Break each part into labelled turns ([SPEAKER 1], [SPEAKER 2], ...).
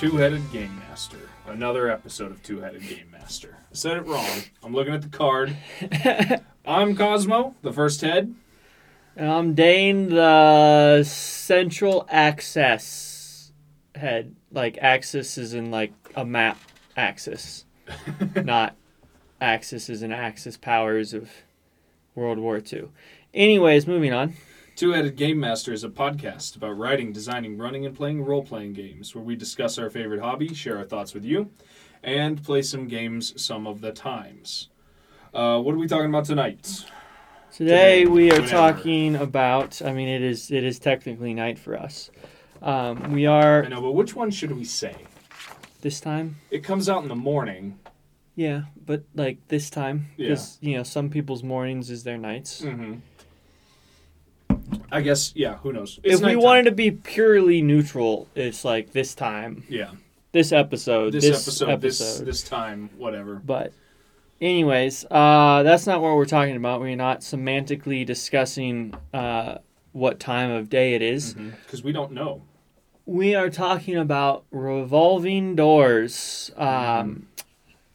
[SPEAKER 1] Two Headed Game Master, another episode of Two Headed Game Master. I said it wrong. I'm looking at the card. I'm Cosmo, the first head.
[SPEAKER 2] And I'm Dane, the central access head. Like axis is in like a map axis, not axis is in axis powers of World War II. Anyways, moving on.
[SPEAKER 1] Two Headed Game Master is a podcast about writing, designing, running, and playing role playing games where we discuss our favorite hobby, share our thoughts with you, and play some games some of the times. Uh, what are we talking about tonight?
[SPEAKER 2] Today
[SPEAKER 1] Today,
[SPEAKER 2] we are
[SPEAKER 1] whenever.
[SPEAKER 2] talking about. I mean, it is it is technically night for us. Um, we are
[SPEAKER 1] I know, but which one should we say?
[SPEAKER 2] this time.
[SPEAKER 1] It comes out in the morning.
[SPEAKER 2] Yeah, but like this time,
[SPEAKER 1] Yeah.
[SPEAKER 2] because you know some people's mornings is their nights.
[SPEAKER 1] Mm-hmm. I guess, yeah, who knows?
[SPEAKER 2] if we
[SPEAKER 1] nighttime.
[SPEAKER 2] wanted to be purely neutral, it's like this time,
[SPEAKER 1] Yeah.
[SPEAKER 2] this episode,
[SPEAKER 1] This,
[SPEAKER 2] this,
[SPEAKER 1] episode, this
[SPEAKER 2] episode.
[SPEAKER 1] this time, whatever.
[SPEAKER 2] But, anyways, uh, that's not what we're talking about. We're not semantically discussing uh, what time of day it is.
[SPEAKER 1] Because we don't know.
[SPEAKER 2] We are talking about revolving doors. Um,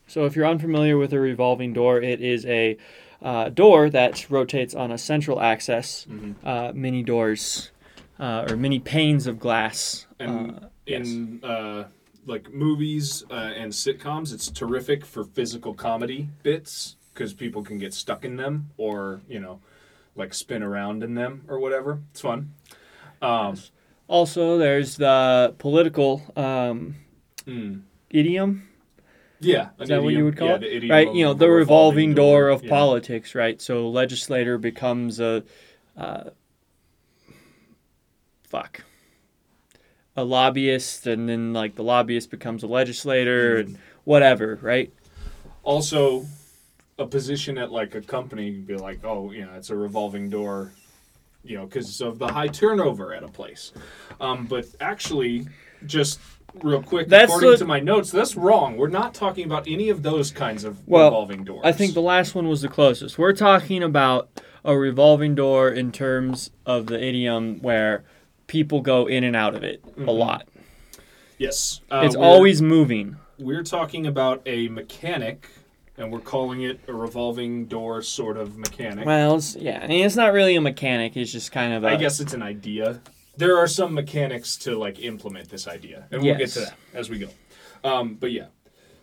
[SPEAKER 2] So, if you're unfamiliar with a revolving door, it is a uh, door that rotates on a central axis,
[SPEAKER 1] Mhm.
[SPEAKER 2] uh, many doors. Uh, or many panes of glass.
[SPEAKER 1] And
[SPEAKER 2] uh,
[SPEAKER 1] in uh, like movies uh, and sitcoms, it's terrific for physical comedy bits because people can get stuck in them or you know, like spin around in them or whatever. It's fun. Um,
[SPEAKER 2] Also, there's the political um,
[SPEAKER 1] mm,
[SPEAKER 2] idiom.
[SPEAKER 1] Yeah,
[SPEAKER 2] Is that what you would call
[SPEAKER 1] yeah,
[SPEAKER 2] it? right?
[SPEAKER 1] of
[SPEAKER 2] You know,
[SPEAKER 1] the
[SPEAKER 2] the revolving, door, of
[SPEAKER 1] yeah.
[SPEAKER 2] politics, right? So, legislator becomes a uh, fuck a lobbyist, and then like the lobbyist becomes a legislator,
[SPEAKER 1] Mm-hmm.
[SPEAKER 2] and whatever, right?
[SPEAKER 1] also a position at like a company you'd be like oh you know it's a revolving door you know because of the high turnover at a place um, but actually just real quick
[SPEAKER 2] That's
[SPEAKER 1] according
[SPEAKER 2] the-
[SPEAKER 1] to my notes that's wrong we're not talking about any of those kinds of
[SPEAKER 2] Well,
[SPEAKER 1] revolving doors
[SPEAKER 2] I think the last one was the closest. We're talking about a revolving door in terms of the idiom where people go in and out of it a lot.
[SPEAKER 1] yes uh,
[SPEAKER 2] it's always moving.
[SPEAKER 1] we're talking about a mechanic and we're calling it a revolving door sort of mechanic
[SPEAKER 2] Well, it's, yeah, I mean, it's not really a mechanic. It's just kind of a.
[SPEAKER 1] I guess it's an idea. There are some mechanics to like implement this idea, and we'll get to that as we go. Um, but yeah,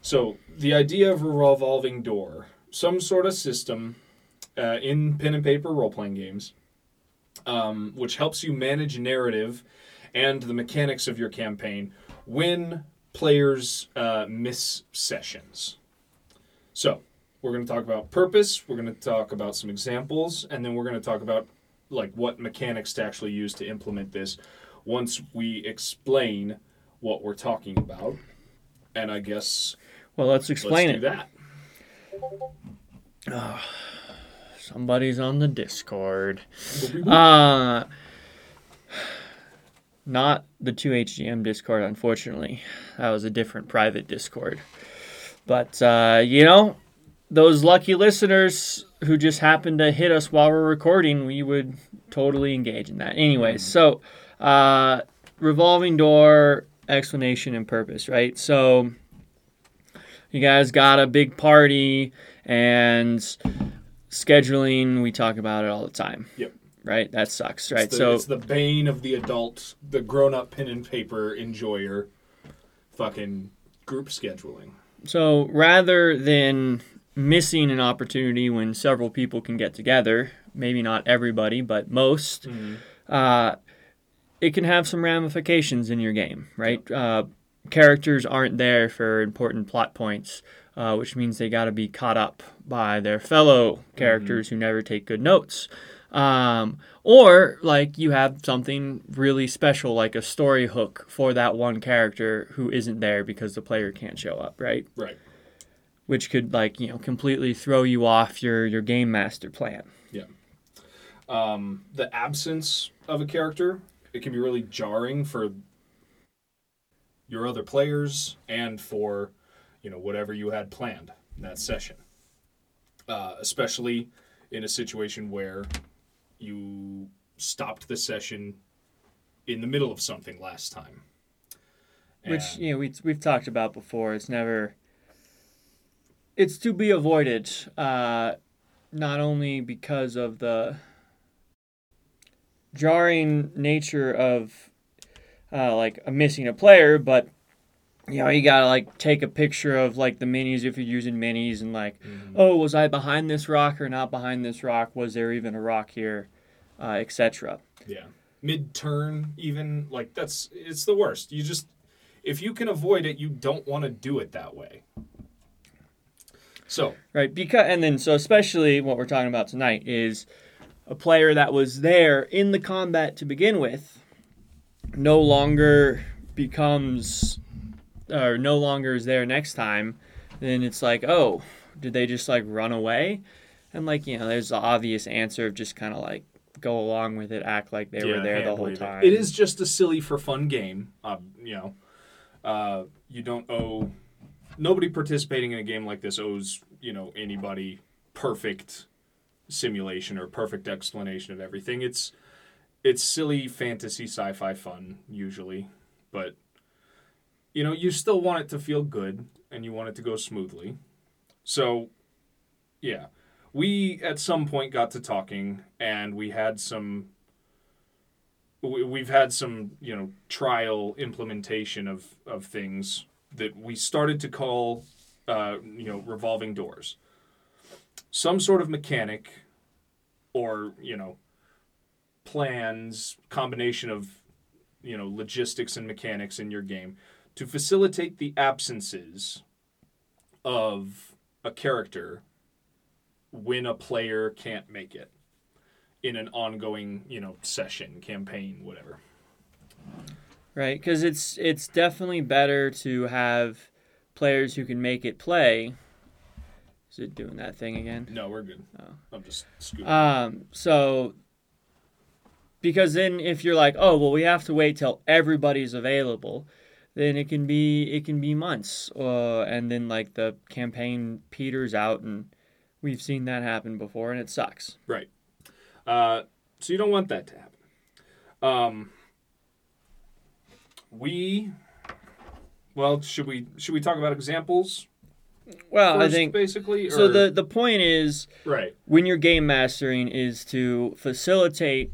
[SPEAKER 1] so the idea of a revolving door, some sort of system uh, in pen and paper role playing games, um, which helps you manage narrative and the mechanics of your campaign when players uh, miss sessions. So we're going to talk about purpose. We're going to talk about some examples, and then we're going to talk about like what mechanics to actually use to implement this once we explain what we're talking about. And I guess
[SPEAKER 2] well, let's explain
[SPEAKER 1] let's do
[SPEAKER 2] it.
[SPEAKER 1] that.
[SPEAKER 2] Somebody's on the Discord. Uh, not the 2HGM Discord, unfortunately. That was a different private Discord. But, uh, you know, those lucky listeners who just happened to hit us while we're recording, we would totally engage in that. Anyways, so uh, revolving door explanation and purpose, right? So you guys got a big party and scheduling, we talk about it all the time.
[SPEAKER 1] Yep.
[SPEAKER 2] Right? That sucks, right?
[SPEAKER 1] The,
[SPEAKER 2] so
[SPEAKER 1] it's the bane of the adult, the grown-up pen and paper enjoyer. Fucking group scheduling.
[SPEAKER 2] So rather than missing an opportunity when several people can get together, maybe not everybody, but most, uh, it can have some ramifications in your game, right? Uh, characters aren't there for important plot points, uh, which means they got to be caught up by their fellow characters who never take good notes. Um, or like you have something really special, like a story hook for that one character who isn't there because the player can't show up, right?
[SPEAKER 1] Right.
[SPEAKER 2] Which could like you know completely throw you off your your game master plan. Yeah.
[SPEAKER 1] Um, the absence of a character, it can be really jarring for your other players and for, you know, whatever you had planned in that session. Uh, especially in a situation where you stopped the session in the middle of something last time.
[SPEAKER 2] which you know we we've talked about before. It's never. It's to be avoided, uh, not only because of the jarring nature of uh, like missing a player, but you know you gotta like take a picture of like the minis if you're using minis and like,
[SPEAKER 1] Mhm.
[SPEAKER 2] oh, was I behind this rock or not behind this rock? Was there even a rock here, uh, etc.
[SPEAKER 1] Yeah. Mid turn, even like that's it's the worst. You just if you can avoid it, you don't want to do it that way. So
[SPEAKER 2] Right, because and then so especially what we're talking about tonight is a player that was there in the combat to begin with no longer becomes or no longer is there next time, then it's like, oh, did they just like run away? And like, you know, there's the obvious answer of just kind of like go along with it, act like they were there the whole
[SPEAKER 1] wave it.
[SPEAKER 2] time.
[SPEAKER 1] It is just a silly for fun game. Uh, you know, uh, you don't owe nobody participating in a game like this owes you know anybody perfect simulation or perfect explanation of everything. It's it's silly fantasy sci-fi fun usually, but you know you still want it to feel good and you want it to go smoothly. So, yeah, we at some point got to talking and we had some we- we've had some you know trial implementation of of things that we started to call uh, you know revolving doors some sort of mechanic or you know plans combination of you know logistics and mechanics in your game to facilitate the absences of a character when a player can't make it in an ongoing, you know, session, campaign, whatever.
[SPEAKER 2] Right, because it's it's definitely better to have players who can make it play. Is it doing that thing again?
[SPEAKER 1] No, we're good.
[SPEAKER 2] Oh.
[SPEAKER 1] I'm just scooping.
[SPEAKER 2] Um, so because then if you're like, oh well, we have to wait till everybody's available, then it can be it can be months, uh, and then like the campaign peters out, and we've seen that happen before, and it sucks.
[SPEAKER 1] right. Uh, so you don't want that to happen. Um, we, well, should we should we talk about examples?
[SPEAKER 2] Well, I think
[SPEAKER 1] basically.
[SPEAKER 2] so.
[SPEAKER 1] or-
[SPEAKER 2] The the point is
[SPEAKER 1] right.
[SPEAKER 2] when you're game mastering is to facilitate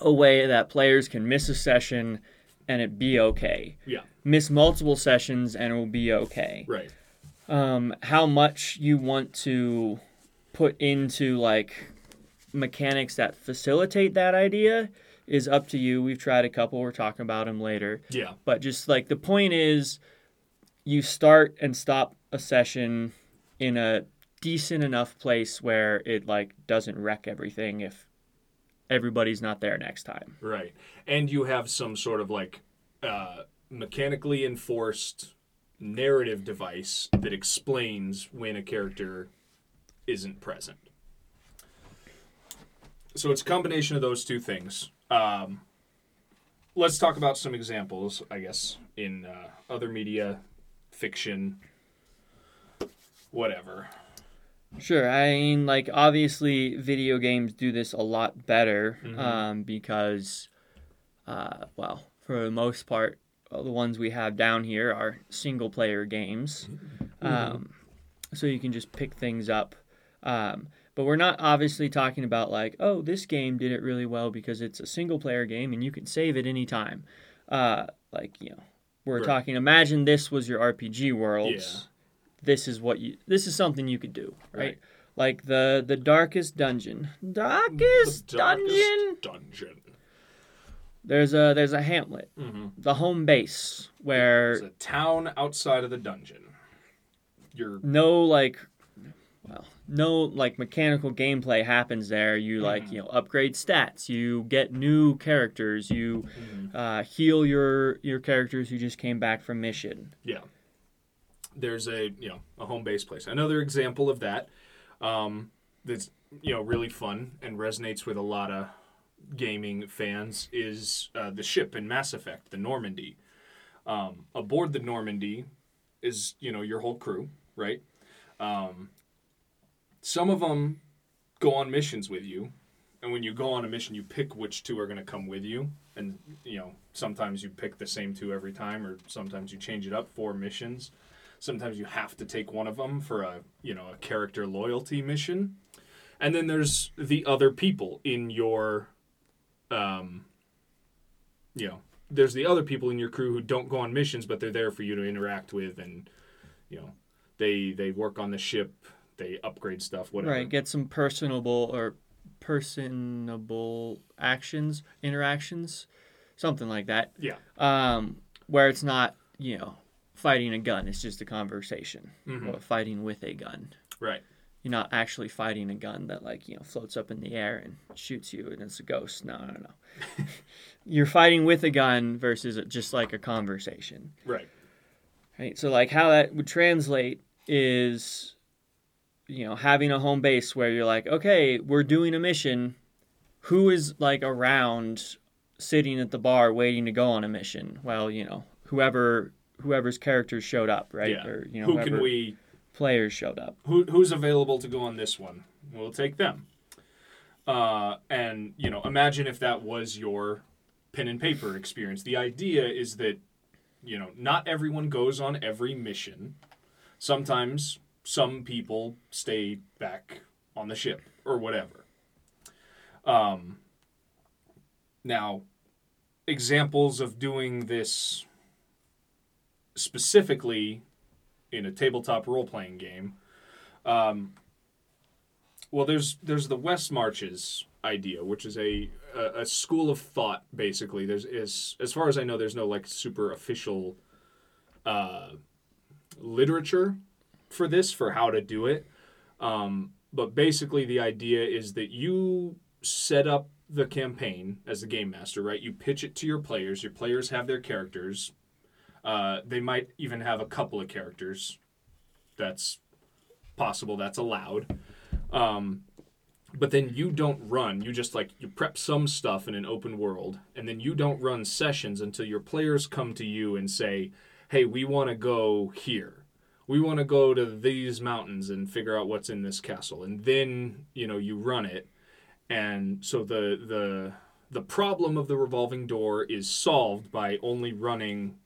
[SPEAKER 2] a way that players can miss a session and it be okay.
[SPEAKER 1] Yeah.
[SPEAKER 2] Miss multiple sessions and it will be okay.
[SPEAKER 1] Right.
[SPEAKER 2] Um, how much you want to put into like mechanics that facilitate that idea is up to you. We've tried a couple. We're talking about them later.
[SPEAKER 1] Yeah.
[SPEAKER 2] But just like the point is, you start and stop a session in a decent enough place where it like doesn't wreck everything if everybody's not there next time.
[SPEAKER 1] Right. And you have some sort of like uh, mechanically enforced narrative device that explains when a character isn't present. So it's a combination of those two things. Um, let's talk about some examples, I guess, in uh, other media, fiction, whatever.
[SPEAKER 2] Sure. I mean, like obviously, video games do this a lot better
[SPEAKER 1] Mhm.
[SPEAKER 2] um, because, uh, well, for the most part, uh, the ones we have down here are single player games. Um, so you can just pick things up. Um, but we're not obviously talking about like, oh, this game did it really well because it's a single player game and you can save at any time. Uh, like, you know, we're
[SPEAKER 1] Right.
[SPEAKER 2] talking, imagine this was your RPG world.
[SPEAKER 1] Yeah.
[SPEAKER 2] This is what you, this is something you could do, right?
[SPEAKER 1] Right.
[SPEAKER 2] Like the the darkest dungeon. Darkest,
[SPEAKER 1] The darkest
[SPEAKER 2] dungeon.
[SPEAKER 1] Dungeon.
[SPEAKER 2] There's a there's a hamlet,
[SPEAKER 1] Mm-hmm.
[SPEAKER 2] the home base where
[SPEAKER 1] There's a town outside of the dungeon. You're
[SPEAKER 2] no like well no like mechanical gameplay happens there you like
[SPEAKER 1] Mhm.
[SPEAKER 2] you know upgrade stats you get new characters you
[SPEAKER 1] Mhm.
[SPEAKER 2] uh, heal your your characters who just came back from mission
[SPEAKER 1] Yeah. There's a you know a home base place. Another example of that um, that's you know really fun and resonates with a lot of gaming fans is uh, the ship in Mass Effect, the Normandy. Um, aboard the Normandy is you know your whole crew, right? Um, some of them go on missions with you, and when you go on a mission, you pick which two are going to come with you, and you know sometimes you pick the same two every time, or sometimes you change it up for missions. Sometimes you have to take one of them for a you know a character loyalty mission, and then there's the other people in your, um, you know, there's the other people in your crew who don't go on missions, but they're there for you to interact with, and you know, they they work on the ship, they upgrade stuff, whatever.
[SPEAKER 2] Right, get some personable or personable actions, interactions, something like that.
[SPEAKER 1] Yeah.
[SPEAKER 2] Um, where it's not, you know, fighting a gun, it's just a conversation.
[SPEAKER 1] Mhm.
[SPEAKER 2] Or fighting with a gun.
[SPEAKER 1] Right.
[SPEAKER 2] You're not actually fighting a gun that like, you know, floats up in the air and shoots you and it's a ghost. No, no, no. You're fighting with a gun versus just like a conversation.
[SPEAKER 1] Right.
[SPEAKER 2] Right. So like how that would translate is you know, having a home base where you're like, okay, we're doing a mission. Who is like around sitting at the bar waiting to go on a mission? Well, you know, whoever whoever's characters showed up, right?
[SPEAKER 1] Yeah.
[SPEAKER 2] Or you know,
[SPEAKER 1] Who can we?
[SPEAKER 2] players showed up.
[SPEAKER 1] Who who's available to go on this one? We'll take them. Uh, and you know, imagine if that was your pen and paper experience. The idea is that you know, not everyone goes on every mission. Sometimes some people stay back on the ship or whatever. Um, now, examples of doing this specifically in a tabletop role playing game. Um, well, there's there's the West Marches idea, which is a, a, a school of thought. Basically, there's is as far as I know, there's no like super official uh, literature for this for how to do it. Um, but basically, the idea is that you set up the campaign as the game master, right? You pitch it to your players. Your players have their characters. Uh, they might even have a couple of characters. That's possible. That's allowed. Um, but then you don't run. You just like you prep some stuff in an open world, and then you don't run sessions until your players come to you and say, "Hey, we want to go here. We want to go to these mountains and figure out what's in this castle." And then you know you run it, and so the the the problem of the revolving door is solved by only running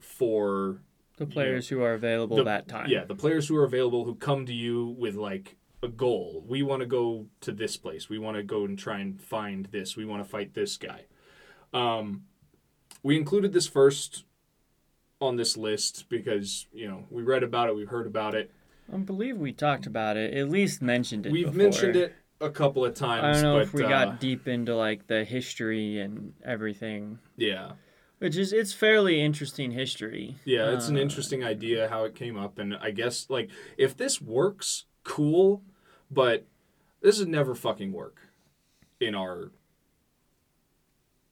[SPEAKER 1] for
[SPEAKER 2] The players who are available
[SPEAKER 1] the-
[SPEAKER 2] that time.
[SPEAKER 1] Yeah, the players who are available who come to you with like a goal. We want to go to this place. We want to go and try and find this. We want to fight this guy. Um, we included this first on this list because you know we read about it, we've heard about it,
[SPEAKER 2] I believe we talked about it, at least mentioned it.
[SPEAKER 1] we've
[SPEAKER 2] before.
[SPEAKER 1] mentioned it a couple of times.
[SPEAKER 2] I don't know
[SPEAKER 1] but,
[SPEAKER 2] if we
[SPEAKER 1] uh,
[SPEAKER 2] got deep into like the history and everything,
[SPEAKER 1] yeah,
[SPEAKER 2] which is it's fairly interesting history.
[SPEAKER 1] yeah, it's an
[SPEAKER 2] Uh,
[SPEAKER 1] interesting idea how it came up, and I guess like if this works, cool, but this would never fucking work in our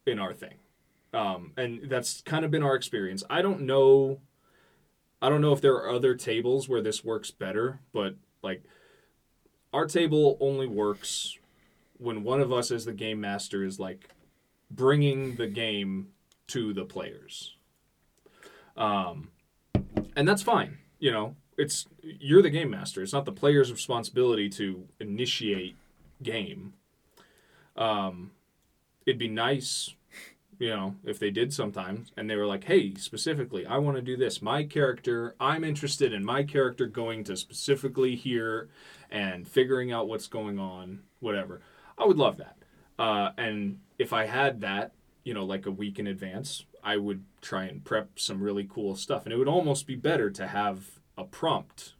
[SPEAKER 1] in our thing. Um, and that's kind of been our experience. I don't know I don't know if there are other tables where this works better, but like our table only works when one of us as the game master is like bringing the game to the players. Um, and that's fine, you know. It's you're the game master. It's not the player's responsibility to initiate game. Um, it'd be nice, you know, if they did sometimes and they were like, "Hey, specifically, I want to do this. My character, I'm interested in my character going to specifically here and figuring out what's going on, whatever." I would love that. Uh, and if I had that, you know, like a week in advance, I would try and prep some really cool stuff. And it would almost be better to have a prompt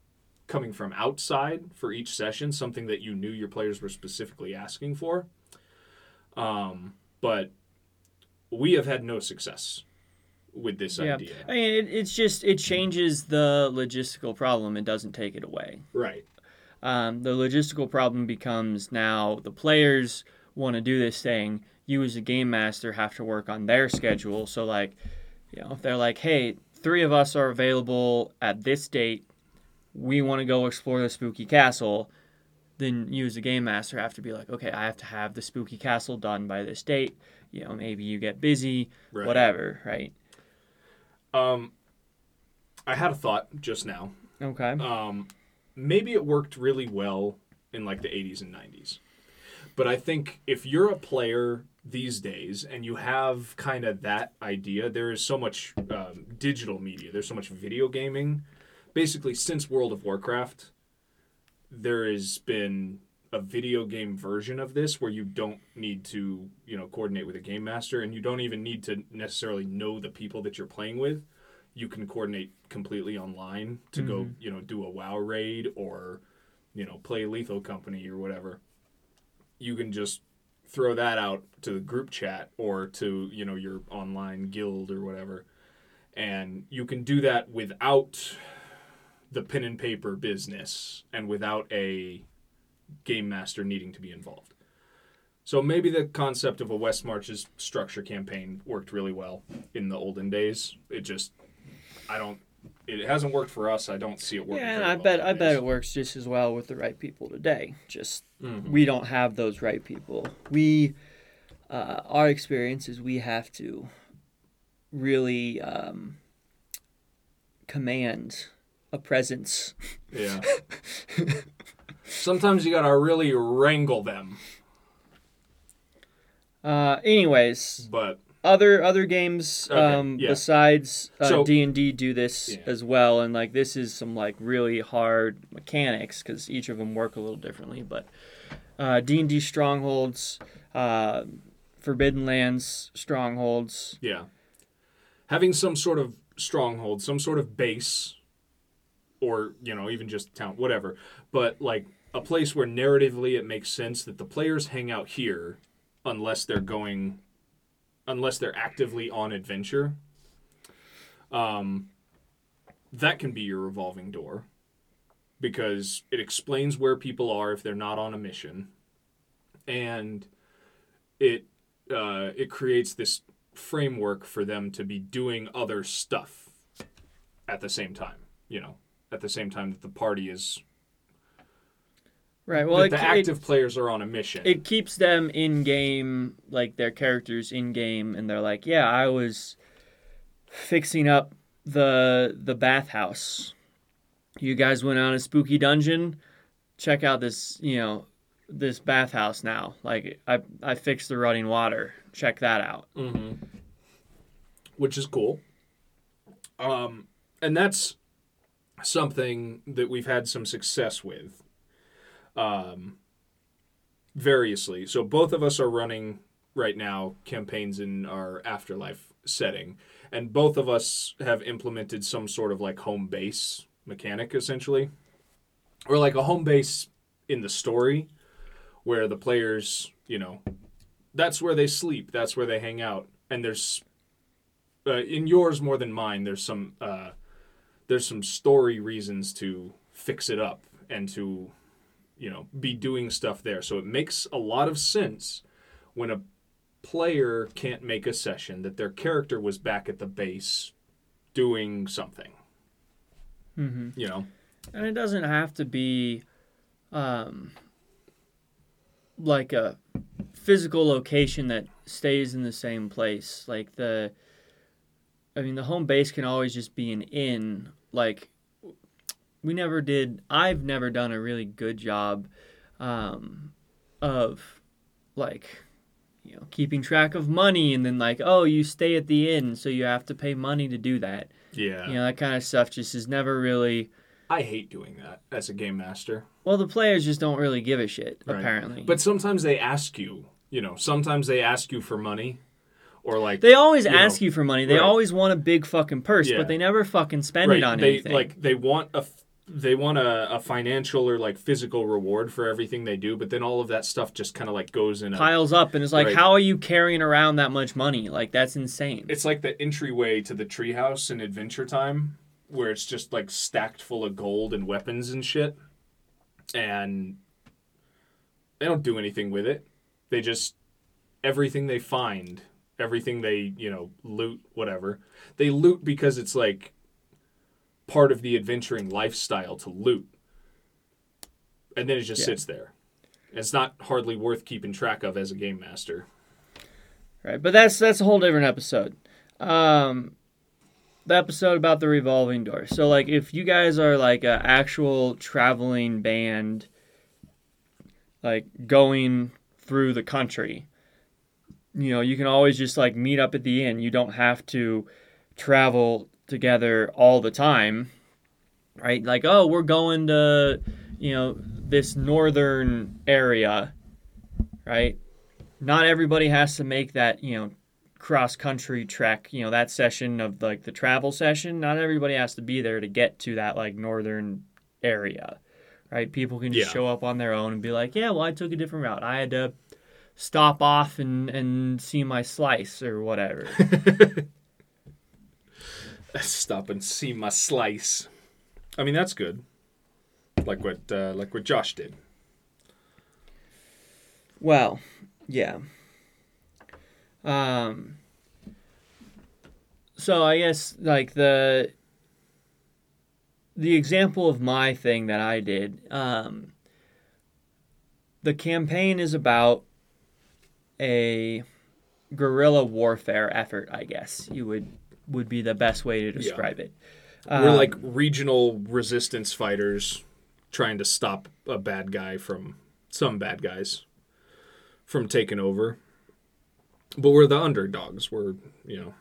[SPEAKER 1] coming from outside for each session, something that you knew your players were specifically asking for. Um, but we have had no success with this
[SPEAKER 2] Yeah.
[SPEAKER 1] idea.
[SPEAKER 2] I mean, it, it's just it changes the logistical problem. It doesn't take it away.
[SPEAKER 1] Right.
[SPEAKER 2] Um, the logistical problem becomes now the players want to do this thing. You as a game master have to work on their schedule. So like, you know, if they're like, hey, three of us are available at this date. We want to go explore the spooky castle. Then you as a game master have to be like, okay, I have to have the spooky castle done by this date. You know, maybe you get busy,
[SPEAKER 1] Right.
[SPEAKER 2] whatever, right?
[SPEAKER 1] Um, I had a thought just now.
[SPEAKER 2] Okay.
[SPEAKER 1] um, maybe it worked really well in like the 80s and 90s but i think if you're a player these days and you have kind of that idea there is so much um, digital media there's so much video gaming basically since world of warcraft there has been a video game version of this where you don't need to you know coordinate with a game master and you don't even need to necessarily know the people that you're playing with. You can coordinate completely online to go mm-hmm. you know do a wow raid or you know play lethal company or whatever. You can just throw that out to the group chat or to you know your online guild or whatever. And you can do that without the pen and paper business and without a game master needing to be involved so maybe the concept of a west marches structure campaign worked really well in the olden days it just i don't it hasn't worked for us i don't see it working
[SPEAKER 2] Yeah, and I
[SPEAKER 1] well
[SPEAKER 2] bet I bet it works just as well with the right people today. Just
[SPEAKER 1] Mhm.
[SPEAKER 2] we don't have those right people. We uh, our experience is we have to really um, command a presence.
[SPEAKER 1] Yeah. Sometimes you gotta really wrangle them,
[SPEAKER 2] Uh, anyways,
[SPEAKER 1] but
[SPEAKER 2] other other games
[SPEAKER 1] Okay,
[SPEAKER 2] um,
[SPEAKER 1] yeah.
[SPEAKER 2] besides uh, D and D do this
[SPEAKER 1] Yeah.
[SPEAKER 2] as well, and like this is some like really hard mechanics because each of them work a little differently. But uh, D and D strongholds, uh, Forbidden Lands strongholds.
[SPEAKER 1] yeah. Having some sort of stronghold, some sort of base, or, you know, even just town, whatever, but like a place where narratively it makes sense that the players hang out here unless they're going, unless they're actively on adventure. Um, that can be your revolving door because it explains where people are if they're not on a mission and it uh, it creates this framework for them to be doing other stuff at the same time you know at the same time that the party is
[SPEAKER 2] Right. Well, it,
[SPEAKER 1] the
[SPEAKER 2] it-
[SPEAKER 1] active players are on a mission
[SPEAKER 2] it keeps them in game, like their characters in game, and they're like, "Yeah, I was fixing up the the bathhouse. You guys went on a spooky dungeon. Check out this, you know, this bathhouse now. Like, I I fixed the running water. Check that out.
[SPEAKER 1] hmm which is cool. Um, and that's something that we've had some success with. Um, variously. So both of us are running right now campaigns in our afterlife setting, and both of us have implemented some sort of like home base mechanic essentially, or like a home base in the story where the players, you know, that's where they sleep, that's where they hang out, and there's uh, in yours more than mine. There's some uh, there's some story reasons to fix it up and to you know be doing stuff there. So it makes a lot of sense when a player can't make a session that their character was back at the base doing something.
[SPEAKER 2] Mm-hmm.
[SPEAKER 1] You know.
[SPEAKER 2] And it doesn't have to be, um, like a physical location that stays in the same place. Like the, I mean, the home base can always just be an inn. Like, we never did. I've never done a really good job, um, of, like, you know, keeping track of money and then like, oh, you stay at the inn, so you have to pay money to do that.
[SPEAKER 1] Yeah.
[SPEAKER 2] You know, that kind of stuff just is never really.
[SPEAKER 1] I hate doing that as a game master.
[SPEAKER 2] Well, the players just don't really give a shit,
[SPEAKER 1] Right.
[SPEAKER 2] apparently.
[SPEAKER 1] But sometimes they ask you, you know, sometimes they ask you for money or like
[SPEAKER 2] they always
[SPEAKER 1] you
[SPEAKER 2] ask
[SPEAKER 1] know,
[SPEAKER 2] you for money. They
[SPEAKER 1] right.
[SPEAKER 2] always want a big fucking purse,
[SPEAKER 1] Yeah.
[SPEAKER 2] but they never fucking spend
[SPEAKER 1] right,
[SPEAKER 2] it on
[SPEAKER 1] they
[SPEAKER 2] anything.
[SPEAKER 1] like they want a they want a, a financial or like physical reward for everything they do, but then all of that stuff just kind of like goes in a
[SPEAKER 2] piles up, and it's like,
[SPEAKER 1] Right.
[SPEAKER 2] how are you carrying around that much money? Like that's insane.
[SPEAKER 1] it's like the entryway to the treehouse in Adventure Time, where it's just like stacked full of gold and weapons and shit, and they don't do anything with it. They just everything they find, everything they you know loot, whatever. They loot because it's like part of the adventuring lifestyle to loot, and then it just
[SPEAKER 2] Yeah.
[SPEAKER 1] sits there. It's not hardly worth keeping track of as a game master.
[SPEAKER 2] Right, but that's that's a whole different episode. Um, the episode about the revolving door. So like, if you guys are like an actual traveling band, like going through the country, you know, you can always just like meet up at the inn. You don't have to travel together all the time, right? Like, oh, we're going to, you know, this northern area, right? Not everybody has to make that, you know, cross country trek, you know, that session of like the travel session. Not everybody has to be there to get to that like northern area, right? People can just
[SPEAKER 1] Yeah.
[SPEAKER 2] show up on their own and be like, yeah, well, I took a different route. I had to stop off and, and see my slice or whatever.
[SPEAKER 1] Stop and see my slice. I mean, that's good. Like what uh, like what Josh did.
[SPEAKER 2] Well, yeah. Um so I guess like the the example of my thing that I did, um the campaign is about a guerrilla warfare effort, I guess. You would would be the best way to describe it.
[SPEAKER 1] We're
[SPEAKER 2] Um,
[SPEAKER 1] like regional resistance fighters trying to stop a bad guy from some bad guys from taking over. But we're the underdogs. We're, you know,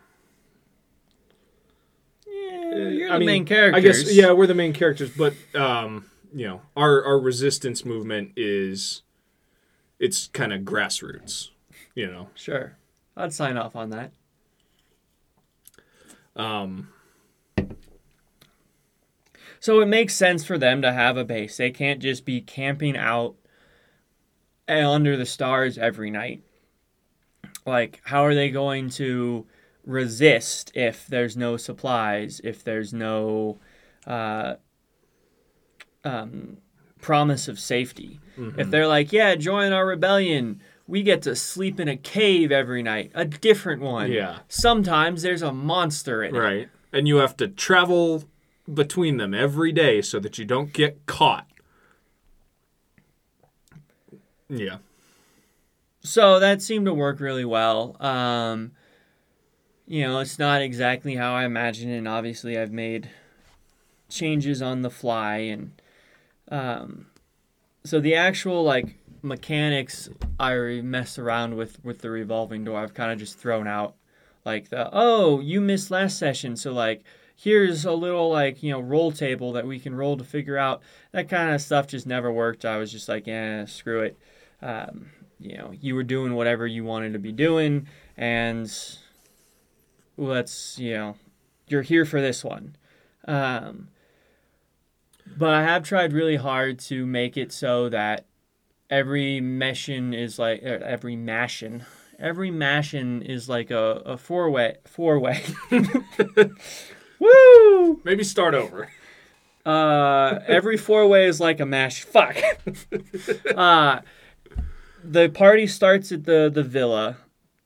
[SPEAKER 2] yeah, you're the
[SPEAKER 1] I mean,
[SPEAKER 2] main characters.
[SPEAKER 1] I guess yeah, we're the main characters, but um, you know, our our resistance movement is it's kind of grassroots, you know.
[SPEAKER 2] Sure. I'd sign off on that.
[SPEAKER 1] Um,
[SPEAKER 2] So it makes sense for them to have a base. They can't just be camping out under the stars every night. Like, how are they going to resist if there's no supplies, if there's no uh, um, promise of safety? If they're like, yeah, join our rebellion, we get to sleep in a cave every night, a different one.
[SPEAKER 1] Yeah.
[SPEAKER 2] Sometimes there's a monster in it.
[SPEAKER 1] right. And you have to travel between them every day so that you don't get caught. Yeah.
[SPEAKER 2] so that seemed to work really well. Um, you know, it's not exactly how I imagined and obviously I've made changes on the fly, and um, so the actual like mechanics I mess around with with the revolving door. I've kind of just thrown out, like the oh you missed last session, so like here's a little like you know roll table that we can roll to figure out that kind of stuff. Just never worked. I was just like, yeah, screw it. Um, you know, you were doing whatever you wanted to be doing, and let's, you know, you're here for this one. Um, but I have tried really hard to make it so that every mission is like, er, every mashin, every mashin is like a, a four way, four way. Woo!
[SPEAKER 1] Maybe start over.
[SPEAKER 2] Uh, every four way is like a mash. Fuck. uh, the party starts at the the villa.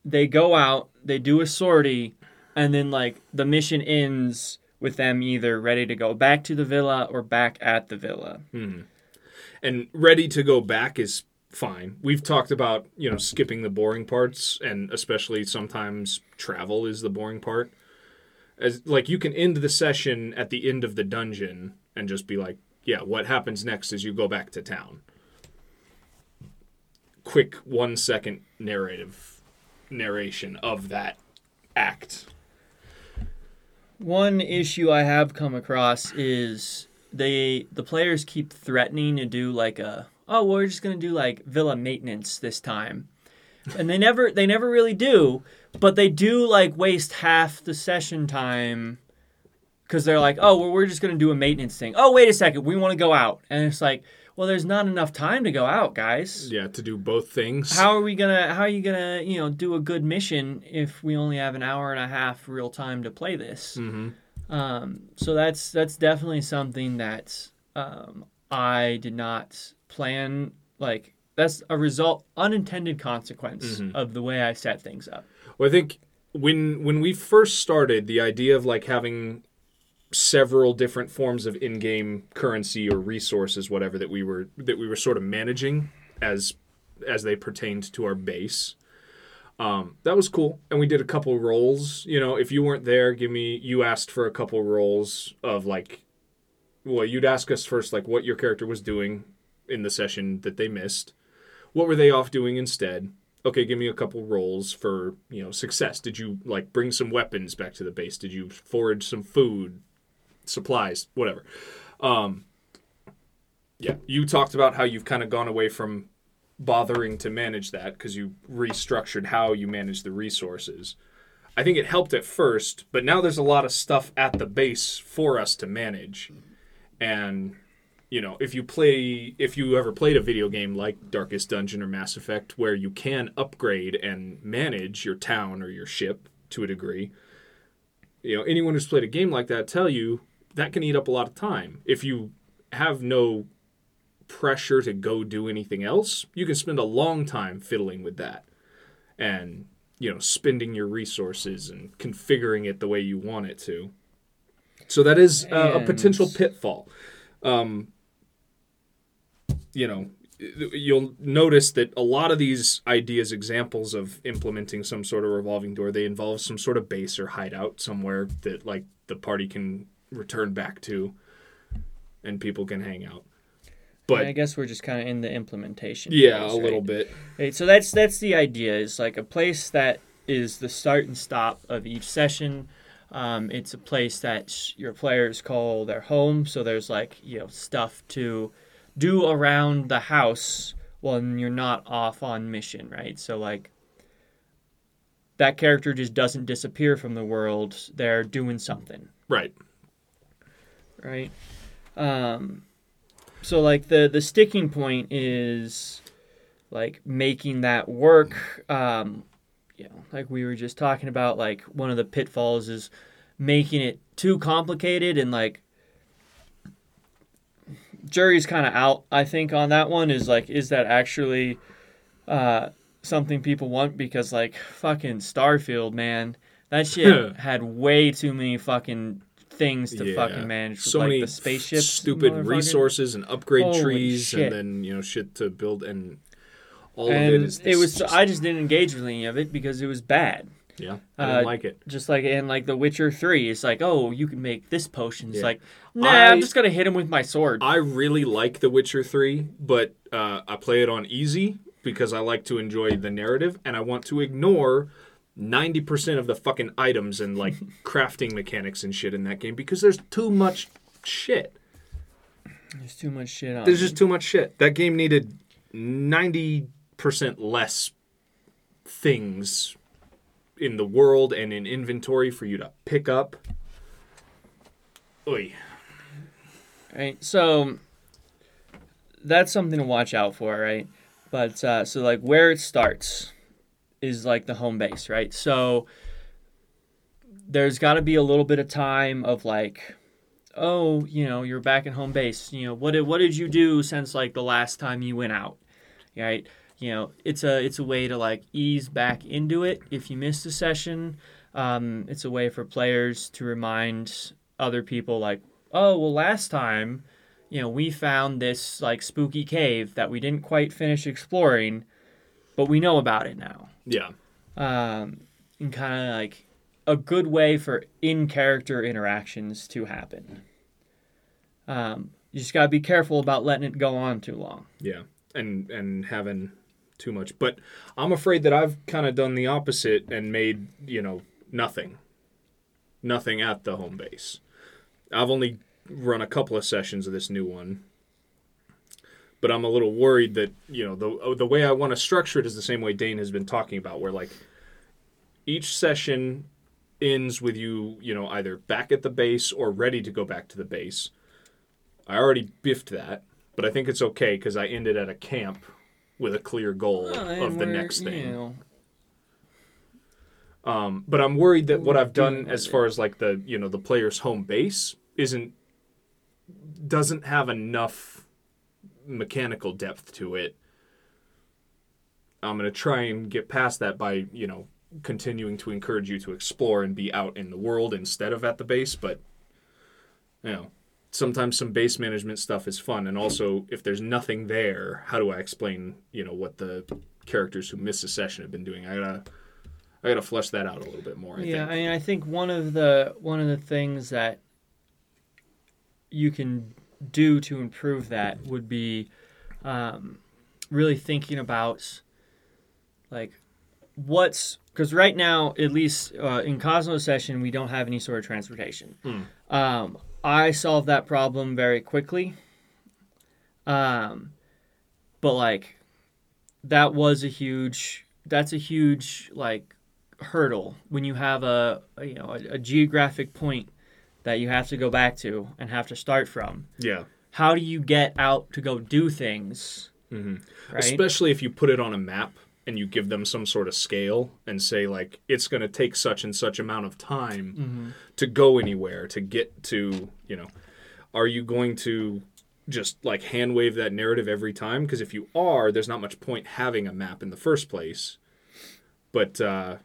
[SPEAKER 2] They go out. They do a sortie, and then like the mission ends with them either ready to go back to the villa or back at the villa.
[SPEAKER 1] And ready to go back is fine. We've talked about, you know, skipping the boring parts and especially sometimes travel is the boring part. As like you can end the session at the end of the dungeon and just be like, yeah, what happens next is you go back to town. Quick 1 second narrative narration of that act.
[SPEAKER 2] One issue I have come across is they the players keep threatening to do like a oh we're just gonna do like villa maintenance this time, and they never they never really do, but they do like waste half the session time because they're like oh well we're just gonna do a maintenance thing. Oh wait a second we want to go out, and it's like well there's not enough time to go out guys.
[SPEAKER 1] Yeah, to do both things.
[SPEAKER 2] How are we gonna? How are you gonna? You know, do a good mission if we only have an hour and a half real time to play this?
[SPEAKER 1] hmm
[SPEAKER 2] Um, so that's that's definitely something that um, I did not plan. Like that's a result, unintended consequence
[SPEAKER 1] Mhm.
[SPEAKER 2] of the way I set things up.
[SPEAKER 1] Well, I think when when we first started, the idea of like having several different forms of in-game currency or resources, whatever that we were that we were sort of managing as as they pertained to our base. Um, that was cool, and we did a couple rolls. You know, if you weren't there, give me. You asked for a couple rolls of like, well, you'd ask us first like what your character was doing in the session that they missed. What were they off doing instead? okay, give me a couple rolls for you know success. Did you like bring some weapons back to the base? Did you forage some food, supplies, whatever? Um, yeah, you talked about how you've kind of gone away from bothering to manage that because you restructured how you manage the resources. I think it helped at first, but now there's a lot of stuff at the base for us to manage. And you know, if you play if you ever played a video game like Darkest Dungeon or Mass Effect where you can upgrade and manage your town or your ship to a degree, you know, anyone who's played a game like that tell you that can eat up a lot of time. If you have no pressure to go do anything else, you can spend a long time fiddling with that. And you know, spending your resources and configuring it the way you want it to. So that is uh, a potential pitfall. Um, you know, you'll notice that a lot of these ideas, examples of implementing some sort of revolving door, they involve some sort of base or hideout somewhere that like the party can return back to, and people can hang out.
[SPEAKER 2] But I guess we're just kind of in the implementation.
[SPEAKER 1] Yeah, phase, a little bit.
[SPEAKER 2] Right, so that's that's the idea. Is like a place that is the start and stop of each session. Um, it's a place that your players call their home. So there's like you know stuff to do around the house when you're not off on mission, right? So like that character just doesn't disappear from the world. They're doing something.
[SPEAKER 1] Right.
[SPEAKER 2] Right. Um, so like the the sticking point is like making that work. Um you know like we were just talking about like one of the pitfalls is making it too complicated and like jury's kind of out i think on that one is like is that actually uh something people want? Because like fucking starfield man that shit had way too many fucking things to yeah. fucking manage. So like many the spaceships,
[SPEAKER 1] stupid resources and upgrade Holy trees, shit. and then you know shit to build, and all and of it is.
[SPEAKER 2] It was. Just... I just didn't engage with any of it because it was bad.
[SPEAKER 1] Yeah, I didn't uh, like it.
[SPEAKER 2] Just like in like The Witcher Three, it's like, oh, you can make this potion. It's yeah. like, nah, I, am just gonna hit him with my sword.
[SPEAKER 1] I really like The Witcher Three, but uh, I play it on easy because I like to enjoy the narrative, and I want to ignore 90% of the fucking items and like crafting mechanics and shit in that game because there's too much shit.
[SPEAKER 2] There's too much shit on
[SPEAKER 1] There's just too much shit. That game needed 90% less things in the world and in inventory for you to pick up. Oy.
[SPEAKER 2] Right. So that's something to watch out for, right? But uh, so like where it starts is like the home base, right? So there's got to be a little bit of time of like oh, you know, you're back at home base. You know, what did what did you do since like the last time you went out? Right? You know, it's a it's a way to like ease back into it if you missed a session. Um, it's a way for players to remind other people like, oh, well, last time, you know, we found this like spooky cave that we didn't quite finish exploring, but we know about it now.
[SPEAKER 1] Yeah.
[SPEAKER 2] Um, and kind of like a good way for in character interactions to happen. Um, you just gotta be careful about letting it go on too long.
[SPEAKER 1] Yeah, and and having too much. But I'm afraid that I've kind of done the opposite and made you know nothing, nothing at the home base. I've only run a couple of sessions of this new one, but I'm a little worried that you know the the way I want to structure it is the same way Dane has been talking about, where like each session ends with you you know either back at the base or ready to go back to the base. I already biffed that, but I think it's okay because I ended at a camp with a clear goal of the next thing. You know. Um, but I'm worried that what I've done as far as like the you know the player's home base isn't doesn't have enough mechanical depth to it. I'm going to try and get past that by, you know, continuing to encourage you to explore and be out in the world instead of at the base, but you know, sometimes some base management stuff is fun and also if there's nothing there, how do I explain, you know, what the characters who miss a session have been doing? I got to I got to flesh that out a little bit more. I
[SPEAKER 2] yeah,
[SPEAKER 1] think.
[SPEAKER 2] I mean, I think one of the one of the things that you can do to improve that would be um, really thinking about like what's because right now at least uh, in Cosmo session we don't have any sort of transportation. Um, I solved that problem very quickly. Um, but like that was a huge that's a huge like hurdle when you have a, a you know a, a geographic point that you have to go back to and have to start from.
[SPEAKER 1] Yeah.
[SPEAKER 2] How do you get out to go do things?
[SPEAKER 1] Mhm.
[SPEAKER 2] Right.
[SPEAKER 1] Especially if you put it on a map and you give them some sort of scale and say like it's going to take such and such amount of time
[SPEAKER 2] Mm-hmm.
[SPEAKER 1] to go anywhere to get to, you know, are you going to just like hand wave that narrative every time because if you are there's not much point having a map in the first place. But uh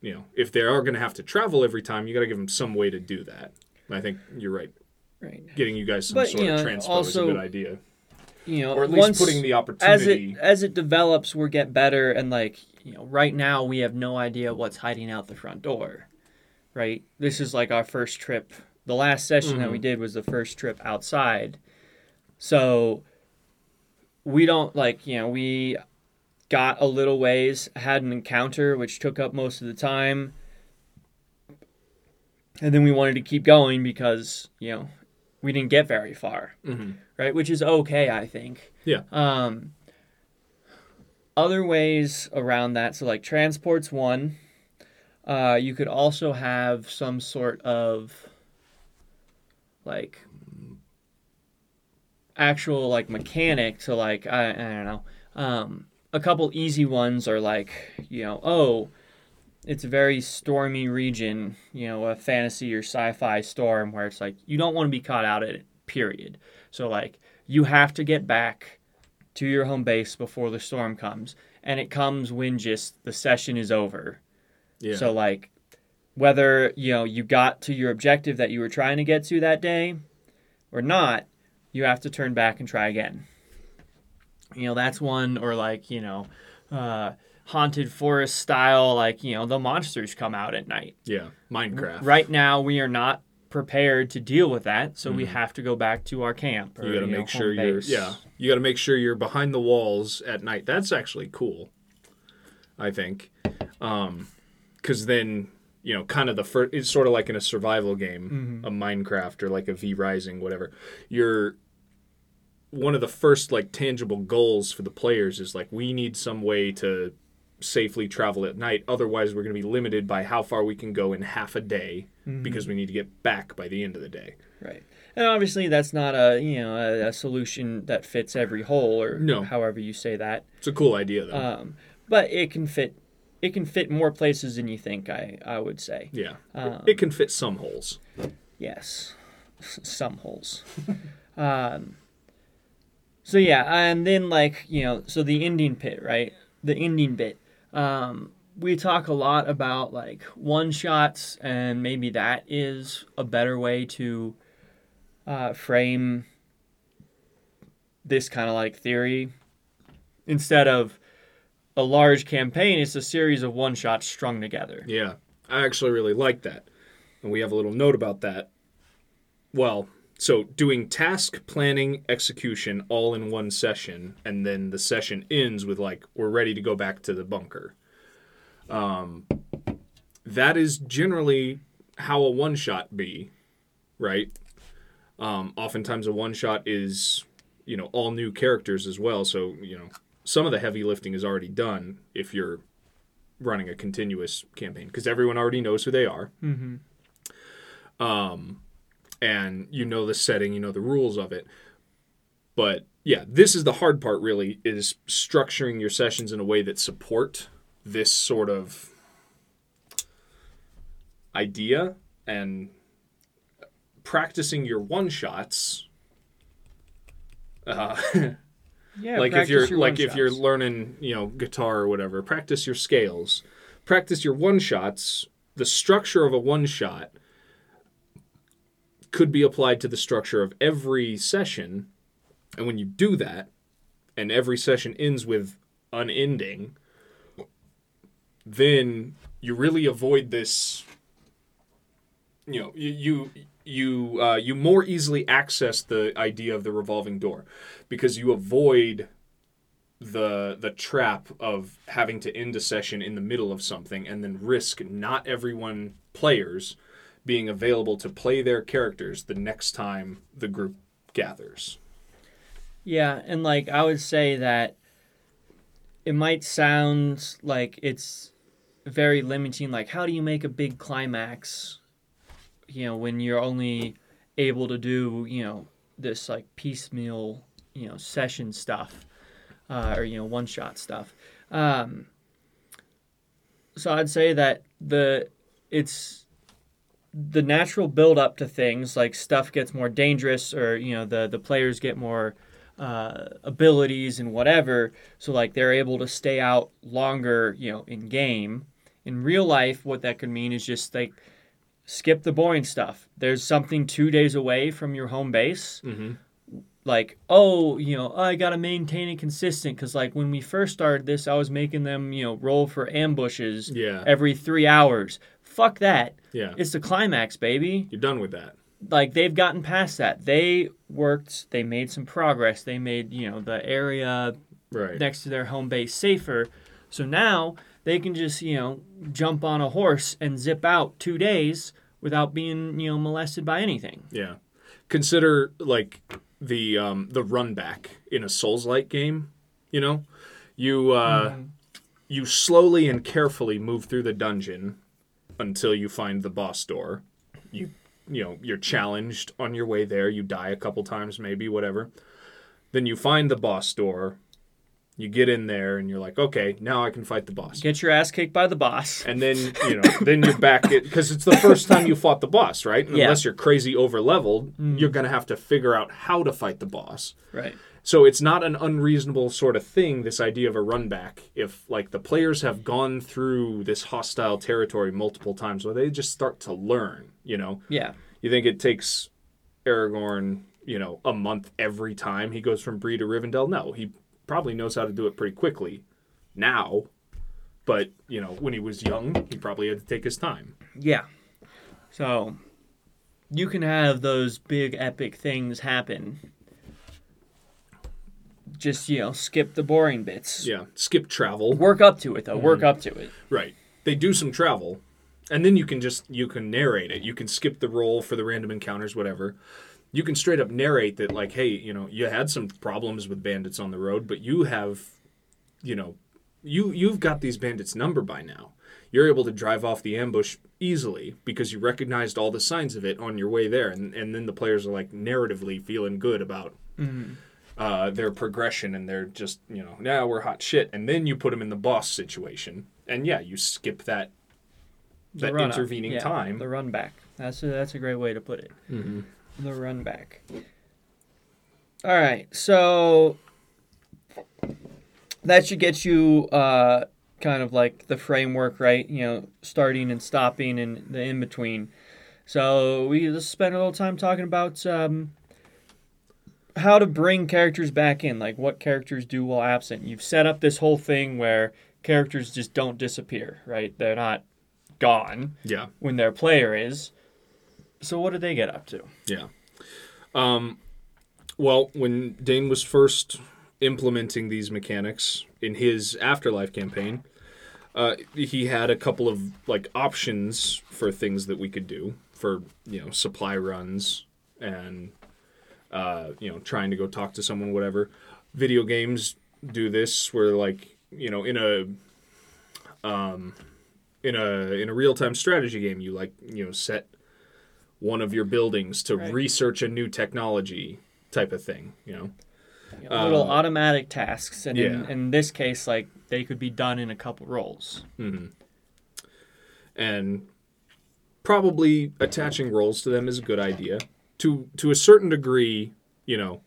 [SPEAKER 1] you know, if they are going to have to travel every time, you got to give them some way to do that. I think you're right.
[SPEAKER 2] right.
[SPEAKER 1] Getting you guys some
[SPEAKER 2] But,
[SPEAKER 1] sort
[SPEAKER 2] you
[SPEAKER 1] of
[SPEAKER 2] know,
[SPEAKER 1] transpose is a good idea.
[SPEAKER 2] You know,
[SPEAKER 1] Or at least
[SPEAKER 2] once,
[SPEAKER 1] putting the opportunity as
[SPEAKER 2] it as it develops, we'll get better. And like you know, right now we have no idea what's hiding out the front door. Right. This is like our first trip. The last session that we mm-hmm. did was the first trip outside. So we don't like you know we got a little ways, had an encounter which took up most of the time. And then we wanted to keep going because, you know, we didn't get very far
[SPEAKER 1] Mhm.
[SPEAKER 2] right? Which is okay, I think.
[SPEAKER 1] Yeah.
[SPEAKER 2] Um, other ways around that, so like transport's one. Uh, you could also have some sort of like actual like mechanic to like I, I don't know. Um, a couple easy ones are like you know oh it's a very stormy region you know a fantasy or sci-fi storm where it's like you don't want to be caught out at it period so like you have to get back to your home base before the storm comes and it comes when just the session is over
[SPEAKER 1] Yeah.
[SPEAKER 2] so like whether you know you got to your objective that you were trying to get to that day or not, you have to turn back and try again. You know, that's one or like, you know, uh haunted forest style like, you know, the monsters come out at night.
[SPEAKER 1] yeah. Minecraft.
[SPEAKER 2] Right now we are not prepared to deal with that, so we have to go back to our camp. Or,
[SPEAKER 1] Mm-hmm. You got to
[SPEAKER 2] know,
[SPEAKER 1] make sure you're
[SPEAKER 2] base.
[SPEAKER 1] yeah. You got to make sure you're behind the walls at night. That's actually cool. I think, because then you know, kind of the first. It's sort of like in a survival game,
[SPEAKER 2] Mm-hmm.
[SPEAKER 1] a Minecraft or like a V Rising, whatever. You're one of the first like tangible goals for the players is like we need some way to safely travel at night. Otherwise, we're going to be limited by how far we can go in half a day
[SPEAKER 2] Mm-hmm.
[SPEAKER 1] because we need to get back by the end of the day.
[SPEAKER 2] Right. And obviously that's not a, you know, a, a solution that fits every hole or
[SPEAKER 1] No.
[SPEAKER 2] however you say that.
[SPEAKER 1] It's a cool idea though.
[SPEAKER 2] Um, but it can fit it can fit more places than you think, I I would say.
[SPEAKER 1] Yeah.
[SPEAKER 2] Um,
[SPEAKER 1] it can fit some holes.
[SPEAKER 2] Yes, some holes. um, so yeah, and then like you know, so the ending pit, right? The ending bit. Um, we talk a lot about like one shots, and maybe that is a better way to uh, frame this kind of like theory instead of a large campaign. It's a series of one shots strung together.
[SPEAKER 1] Yeah. I actually really like that. And we have a little note about that. Well, so doing task planning execution all in one session and then the session ends with like we're ready to go back to the bunker. Um that is generally how a one shot be, right? Um oftentimes a one shot is, you know, all new characters as well, so, you know, some of the heavy lifting is already done if you're running a continuous campaign because everyone already knows who they are.
[SPEAKER 2] Mm-hmm.
[SPEAKER 1] Um, and you know the setting, you know the rules of it. But yeah, this is the hard part. Really, is structuring your sessions in a way that support this sort of idea and practicing your one shots. Uh,
[SPEAKER 2] Yeah,
[SPEAKER 1] like if you're like if you're learning you know guitar or whatever practice your scales practice your one shots the structure of a one shot could be applied to the structure of every session. And when you do that and every session ends with unending then you really avoid this you know you you you, uh, you more easily access the idea of the revolving door because you avoid the the trap of having to end a session in the middle of something and then risk not everyone players being available to play their characters the next time the group gathers.
[SPEAKER 2] Yeah, and like I would say that it might sound like it's very limiting like how do you make a big climax you know when you're only able to do, you know, this like piecemeal, you know, session stuff uh, or you know, one shot stuff. Um so I'd say that the it's the natural build up to things like stuff gets more dangerous or you know the the players get more uh, abilities and whatever. So like they're able to stay out longer you know in game. In real life what that could mean is just like skip the boring stuff. There's something two days away from your home base.
[SPEAKER 1] Mm-hmm.
[SPEAKER 2] like oh you know i gotta maintain it consistent. Because like when we first started this i was making them you know roll for ambushes
[SPEAKER 1] Yeah.
[SPEAKER 2] every three hours. Fuck that
[SPEAKER 1] Yeah.
[SPEAKER 2] it's the climax baby
[SPEAKER 1] You're done with that.
[SPEAKER 2] like they've gotten past that they worked they made some progress they made you know the area
[SPEAKER 1] Right.
[SPEAKER 2] next to their home base safer so now they can just you know jump on a horse and zip out two days without being you know molested by anything
[SPEAKER 1] Yeah. Consider like the um the run back in a Souls like game, you know? You uh you slowly and carefully move through the dungeon until you find the boss door. You you know, you're challenged on your way there, you die a couple times maybe, whatever. Then you find the boss door. You get in there and you're like, "Okay, now I can fight the boss."
[SPEAKER 2] get your ass kicked by the boss.
[SPEAKER 1] And then you know then you're back at because it's the first time you fought the boss right?
[SPEAKER 2] Yeah.
[SPEAKER 1] unless you're crazy over leveled mm. you're gonna have to figure out how to fight the boss.
[SPEAKER 2] Right.
[SPEAKER 1] So it's not an unreasonable sort of thing this idea of a run back if like the players have gone through this hostile territory multiple times where they just start to learn you know?
[SPEAKER 2] Yeah.
[SPEAKER 1] You think it takes aragorn you know a month every time he goes from Bree to Rivendell? No he probably knows how to do it pretty quickly now but you know when he was young he probably had to take his time.
[SPEAKER 2] Yeah. So you can have those big epic things happen. Just you know skip the boring bits.
[SPEAKER 1] Yeah skip travel.
[SPEAKER 2] Work up to it though. Work mm-hmm. up to it.
[SPEAKER 1] Right. They do some travel and then you can just you can narrate it. You can skip the roll for the random encounters whatever you can straight up narrate that like hey you know you had some problems with bandits on the road but you have you know you you've got these bandits number by now. You're able to drive off the ambush easily because you recognized all the signs of it on your way there. And, and then the players are like narratively feeling good about uh, their progression and they're just you know now we're hot shit. And then you put them in the boss situation. And yeah you skip that that intervening
[SPEAKER 2] yeah,
[SPEAKER 1] time.
[SPEAKER 2] the run back. That's a, that's a great way to put it.
[SPEAKER 1] Mm-hmm.
[SPEAKER 2] The run back. All right so that should get you uh, kind of like the framework right? You know starting and stopping and the in between so we just spent a little time talking about um, how to bring characters back in like what characters do while absent. You've set up this whole thing where characters just don't disappear right? They're not gone
[SPEAKER 1] yeah.
[SPEAKER 2] when their player is so what did they get up to?
[SPEAKER 1] Yeah. Um well when dane was first implementing these mechanics in his afterlife campaign uh, he had a couple of like options for things that we could do for you know supply runs and uh, you know trying to go talk to someone whatever. Video games do this where like you know in a um in a in a real-time strategy game you like you know set one of your buildings to
[SPEAKER 2] Right.
[SPEAKER 1] research a new technology type of thing you know?
[SPEAKER 2] You know, little
[SPEAKER 1] um,
[SPEAKER 2] automatic tasks and in,
[SPEAKER 1] yeah.
[SPEAKER 2] in this case like they could be done in a couple rolls mm-hmm.
[SPEAKER 1] and probably attaching roles to them is a good idea. To to a certain degree you know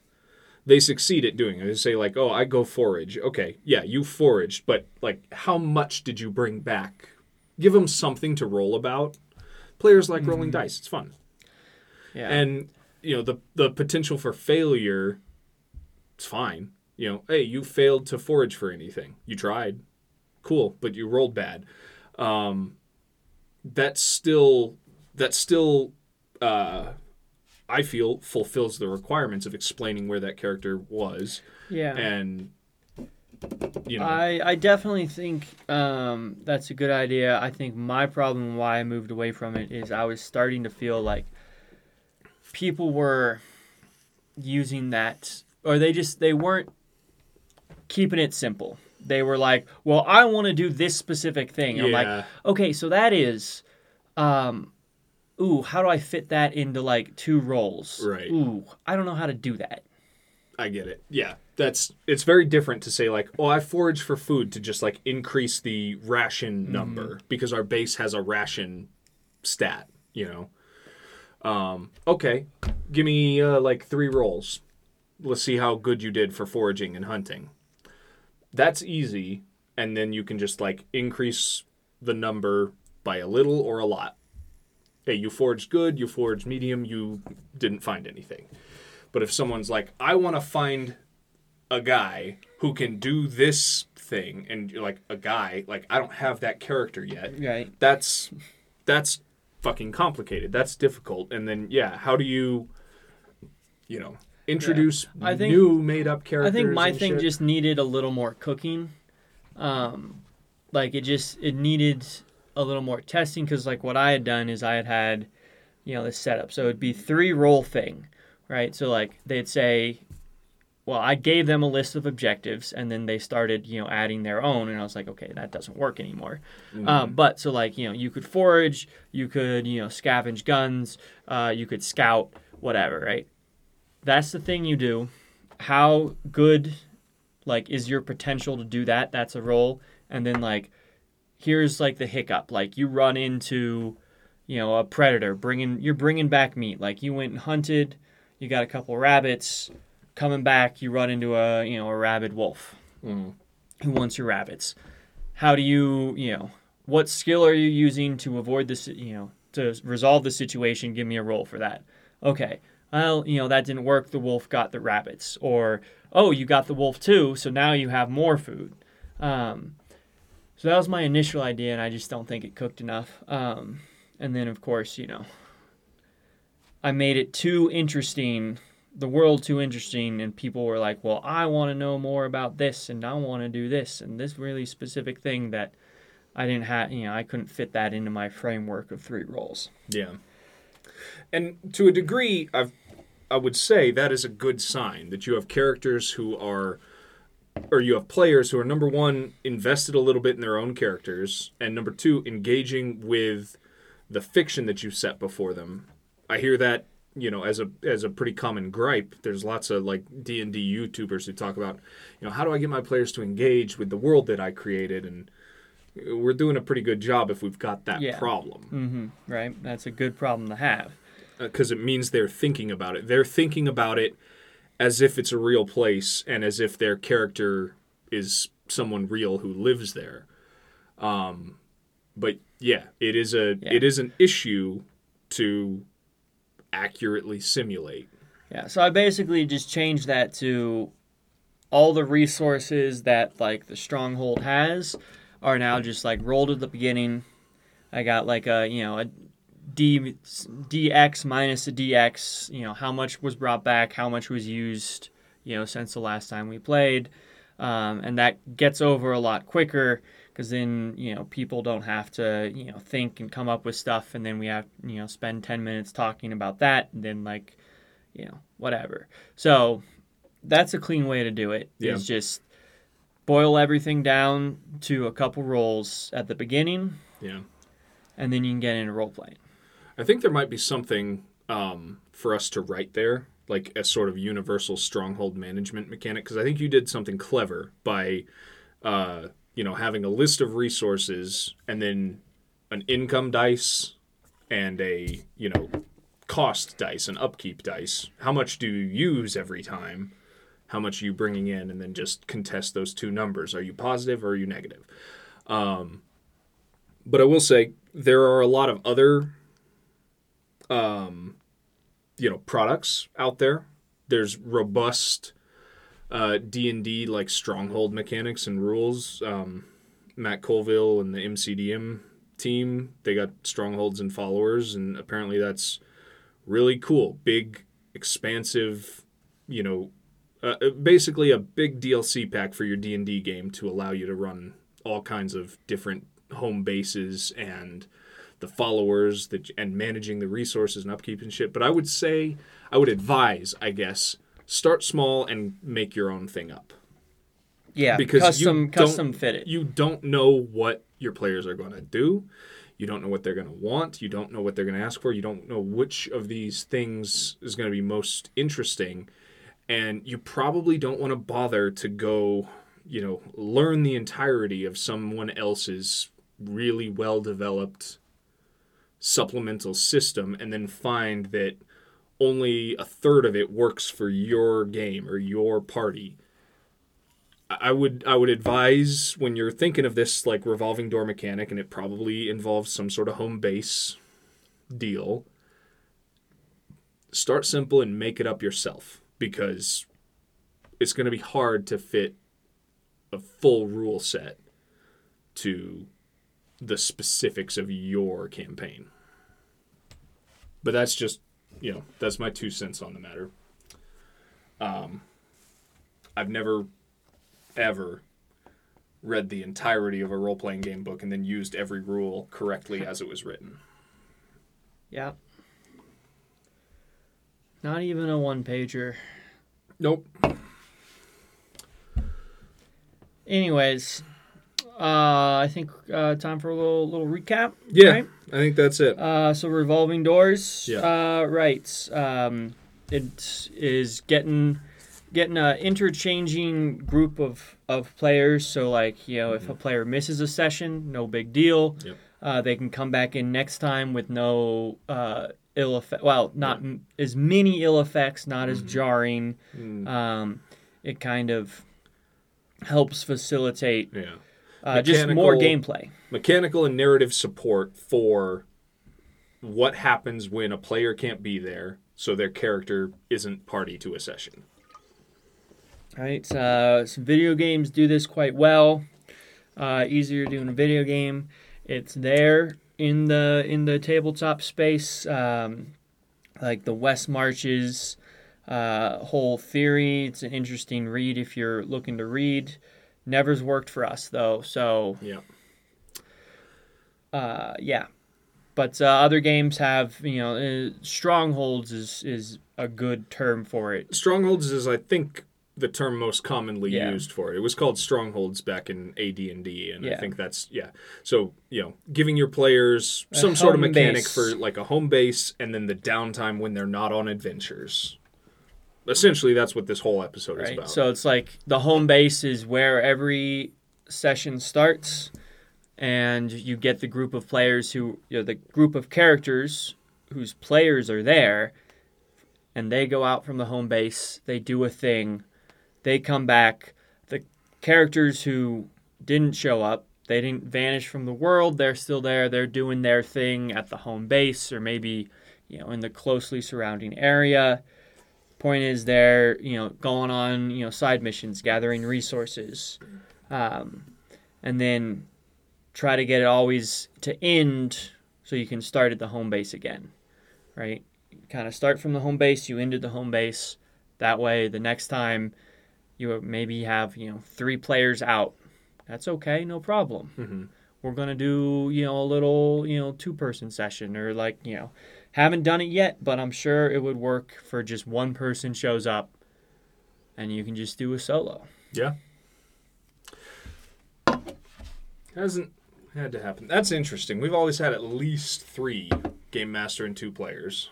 [SPEAKER 1] they succeed at doing it. They say like oh i go forage. Okay yeah you foraged but like how much did you bring back? Give them something to roll about. Players like rolling mm-hmm. dice it's fun
[SPEAKER 2] yeah.
[SPEAKER 1] And you know the the potential for failure it's fine. You know hey you failed to forage for anything. You tried. Cool. But you rolled bad. Um that still that still uh i feel fulfills the requirements of explaining where that character was.
[SPEAKER 2] Yeah.
[SPEAKER 1] And you know.
[SPEAKER 2] I, I definitely think um, that's a good idea. I think my problem why I moved away from it is I was starting to feel like people were using that or they just they weren't keeping it simple. They were like, "Well, I want to do this specific thing." And I'm like, "Okay, so that is um ooh, how do I fit that into like two roles?"
[SPEAKER 1] Right.
[SPEAKER 2] Ooh, I don't know how to do that.
[SPEAKER 1] I get it. Yeah, that's it's very different to say like, oh, I forage for food to just like increase the ration number because our base has a ration stat. You know. Um, okay, give me uh, like three rolls. Let's see how good you did for foraging and hunting. That's easy, and then you can just like increase the number by a little or a lot. Hey, you foraged good, you foraged medium, you didn't find anything. But if someone's like, I want to find a guy who can do this thing, and you're like, a guy, like I don't have that character yet.
[SPEAKER 2] Right.
[SPEAKER 1] That's that's fucking complicated. That's difficult. And then yeah, how do you, you know, introduce
[SPEAKER 2] I think-
[SPEAKER 1] new made up characters?
[SPEAKER 2] I think my thing
[SPEAKER 1] shit?
[SPEAKER 2] just needed a little more cooking. Um, like it just it needed a little more testing because like what I had done is I had had, you know, this setup. So it'd be three roll thing, right? So like they'd say, well, I gave them a list of objectives and then they started, you know, adding their own, and I was like, okay, that doesn't work anymore. Um, but so like you know, you could forage, you could you know scavenge guns, uh, you could scout, whatever, right? That's the thing you do. How good like is your potential to do that? That's a role. And then like here's like the hiccup. Like you run into you know a predator bringing you're bringing back meat. Like you went and hunted you got a couple rabbits coming back you run into a you know a rabid wolf
[SPEAKER 1] Mm.
[SPEAKER 2] who wants your rabbits. How do you you know what skill are you using to avoid this you know to resolve the situation? Give me a roll for that. Okay. Well you know that didn't work. The wolf got the rabbits. Or oh you got the wolf too so now you have more food. Um, so that was my initial idea and i just don't think it cooked enough. Um, and then of course you know i made it too interesting the world too interesting and people were like well i want to know more about this and i want to do this and this really specific thing that i didn't have you know i couldn't fit that into my framework of three roles
[SPEAKER 1] Yeah. And to a degree, I've, I would say that is a good sign that you have characters who are, or you have players who are, number one, invested a little bit in their own characters, and number two, engaging with the fiction that you set before them. I hear that, you know, as a as a pretty common gripe. There's lots of like D and D YouTubers who talk about, you know, how do I get my players to engage with the world that I created, and we're doing a pretty good job if we've got that
[SPEAKER 2] Yeah.
[SPEAKER 1] problem
[SPEAKER 2] mm-hmm, right that's a good problem to have
[SPEAKER 1] because it means they're thinking about it. They're thinking about it as if it's a real place and as if their character is someone real who lives there. Um, but yeah, it is a
[SPEAKER 2] Yeah.
[SPEAKER 1] it is an issue to accurately simulate.
[SPEAKER 2] Yeah, so I basically just changed that to all the resources that like the stronghold has are now just like rolled at the beginning. I got like a you know a d dx minus a dx. You know how much was brought back, how much was used. You know since the last time we played, um, and that gets over a lot quicker because then you know people don't have to you know think and come up with stuff, and then we have you know spend ten minutes talking about that, and then like you know, whatever. So that's a clean way to do it.
[SPEAKER 1] Yeah.
[SPEAKER 2] Is just boil everything down to a couple rolls at the beginning,
[SPEAKER 1] Yeah.
[SPEAKER 2] and then you can get into role playing.
[SPEAKER 1] I think there might be something um, for us to write there, like a sort of universal stronghold management mechanic. Because I think you did something clever by, uh, you know, having a list of resources and then an income dice and a you know cost dice, an upkeep dice. How much do you use every time? How much are you bringing in, and then just contest those two numbers. Are you positive or are you negative? Um, but I will say there are a lot of other um, you know products out there. There's robust D and D like stronghold mechanics and rules. Um, Matt Colville and the MCDM team they got strongholds and followers, and apparently that's really cool. Big, expansive, you know, uh, uh, basically a big DLC pack for your D and D game to allow you to run all kinds of different home bases and the followers that and managing the resources and upkeep and shit. But I would say I would advise, I guess, start small and make your own thing up.
[SPEAKER 2] Yeah,
[SPEAKER 1] Because
[SPEAKER 2] custom
[SPEAKER 1] you
[SPEAKER 2] custom fit it.
[SPEAKER 1] You don't know what your players are going to do. You don't know what they're going to want. You don't know what they're going to ask for. You don't know which of these things is going to be most interesting. And you probably don't want to bother to go, you know, learn the entirety of someone else's really well developed supplemental system and then find that only a third of it works for your game or your party. I would I would advise when you're thinking of this like revolving door mechanic and it probably involves some sort of home base deal. Start simple and make it up yourself because it's going to be hard to fit a full rule set to the specifics of your campaign. But that's just, you know, that's my two cents on the matter. Um, I've never ever read the entirety of a role playing game book and then used every rule correctly as it was written.
[SPEAKER 2] Yeah. Not even a one pager.
[SPEAKER 1] Nope.
[SPEAKER 2] Anyways, uh, I think uh, time for a little little recap.
[SPEAKER 1] Yeah,
[SPEAKER 2] right?
[SPEAKER 1] I think that's it.
[SPEAKER 2] Uh, so revolving doors.
[SPEAKER 1] Yeah.
[SPEAKER 2] Uh, right. Um, it is getting getting a interchanging group of of players. So like you know, if a player misses a session, no big deal.
[SPEAKER 1] Mm-hmm. Yep.
[SPEAKER 2] Uh, they can come back in next time with no uh, ill effect. Well, not m- as many ill effects, not
[SPEAKER 1] Mm-hmm.
[SPEAKER 2] as jarring.
[SPEAKER 1] Mm,
[SPEAKER 2] Um, it kind of helps facilitate
[SPEAKER 1] yeah.
[SPEAKER 2] Uh, just more gameplay.
[SPEAKER 1] Mechanical and narrative support for what happens when a player can't be there, so their character isn't party to a session.
[SPEAKER 2] Right. Uh, some video games do this quite well. Uh, easier to do in a video game. It's there in the in the tabletop space, um, like the West Marches uh, whole theory. It's an interesting read if you're looking to read. Never's worked for us though, so
[SPEAKER 1] Yeah.
[SPEAKER 2] uh, yeah. But uh, other games have you know uh, strongholds is is a good term for it.
[SPEAKER 1] Strongholds is, I think, the term most commonly
[SPEAKER 2] Yeah.
[SPEAKER 1] used for it. It was called strongholds back in AD and D, and I think that's yeah. So you know, giving your players some sort of mechanic
[SPEAKER 2] base.
[SPEAKER 1] for like a home base, and then the downtime when they're not on adventures. Essentially, that's what this whole episode is about.
[SPEAKER 2] So it's like the home base is where every session starts, and you get the group of players who, you know, the group of characters whose players are there, and they go out from the home base, they do a thing, they come back. The characters who didn't show up, they didn't vanish from the world, they're still there, they're doing their thing at the home base, or maybe, you know, in the closely surrounding area point is they're you know going on you know side missions gathering resources um, and then try to get it always to end so you can start at the home base again right? Kind of start from the home base you end at the home base. That way the next time you maybe have you know three players out that's okay no problem.
[SPEAKER 1] Mhm.
[SPEAKER 2] we're gonna do you know a little you know two person session or like you know haven't done it yet but i'm sure it would work for just one person shows up and you can just do a solo
[SPEAKER 1] Yeah. Hasn't had to happen. That's interesting. We've always had at least three game master and two players.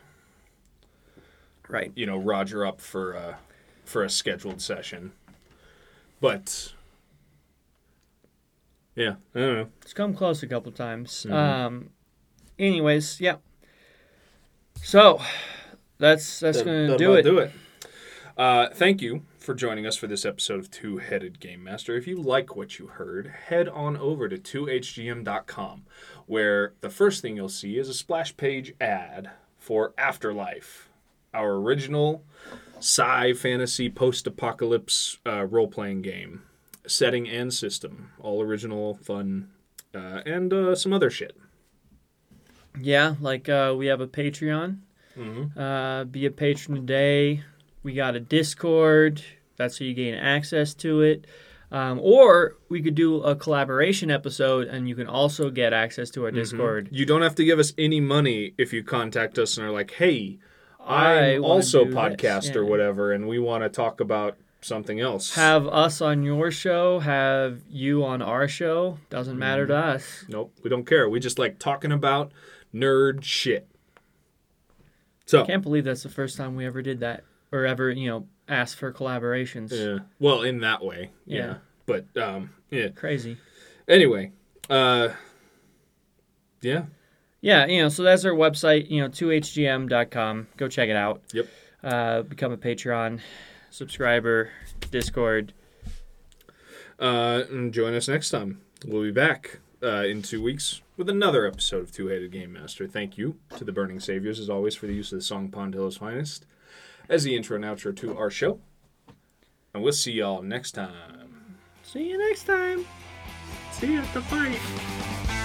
[SPEAKER 2] right
[SPEAKER 1] You know, Roger up for a, for a scheduled session. But yeah, I don't know.
[SPEAKER 2] it's come close a couple times
[SPEAKER 1] Mhm.
[SPEAKER 2] um anyways yeah so that's that's
[SPEAKER 1] That-
[SPEAKER 2] gonna
[SPEAKER 1] that'll
[SPEAKER 2] do it
[SPEAKER 1] Do it. Uh, thank you for joining us for this episode of Two Headed Game Master. If you like what you heard, head on over to 2hgm.com, where the first thing you'll see is a splash page ad for Afterlife, our original sci fantasy post apocalypse uh, role playing game. Setting and system, all original, fun, uh, and uh, some other shit.
[SPEAKER 2] Yeah like uh we have a patreon
[SPEAKER 1] Mm-hmm.
[SPEAKER 2] uh be a patron today we got a discord That's how you gain access to it. Um, or we could do a collaboration episode, and you can also get access to our Discord.
[SPEAKER 1] You don't have to give us any money if you contact us and are like, "Hey,
[SPEAKER 2] I
[SPEAKER 1] I'm also
[SPEAKER 2] do this,"
[SPEAKER 1] podcast or whatever, and we want to talk about something else."
[SPEAKER 2] Have us on your show, have you on our show. Doesn't matter to
[SPEAKER 1] Mm-hmm.
[SPEAKER 2] us.
[SPEAKER 1] nope, we don't care. We just like talking about nerd shit. So I
[SPEAKER 2] Can't believe that's the first time we ever did that, or ever you know asked for collaborations.
[SPEAKER 1] yeah, well, in that way, yeah.
[SPEAKER 2] Yeah.
[SPEAKER 1] But um, yeah.
[SPEAKER 2] Crazy.
[SPEAKER 1] Anyway, uh, yeah,
[SPEAKER 2] Yeah, you know, so that's our website, you know, 2hgm.com. Go check it out.
[SPEAKER 1] Yep.
[SPEAKER 2] Uh, become a Patreon subscriber, Discord.
[SPEAKER 1] uh, and join us next time. We'll be back uh, in two weeks with another episode of Two Headed Game Master. Thank you to the Burning Saviours, as always, for the use of the song Pond Hill's Finest as the intro and outro to our show. And we'll see y'all next time.
[SPEAKER 2] See you next time.
[SPEAKER 1] See you at the fight.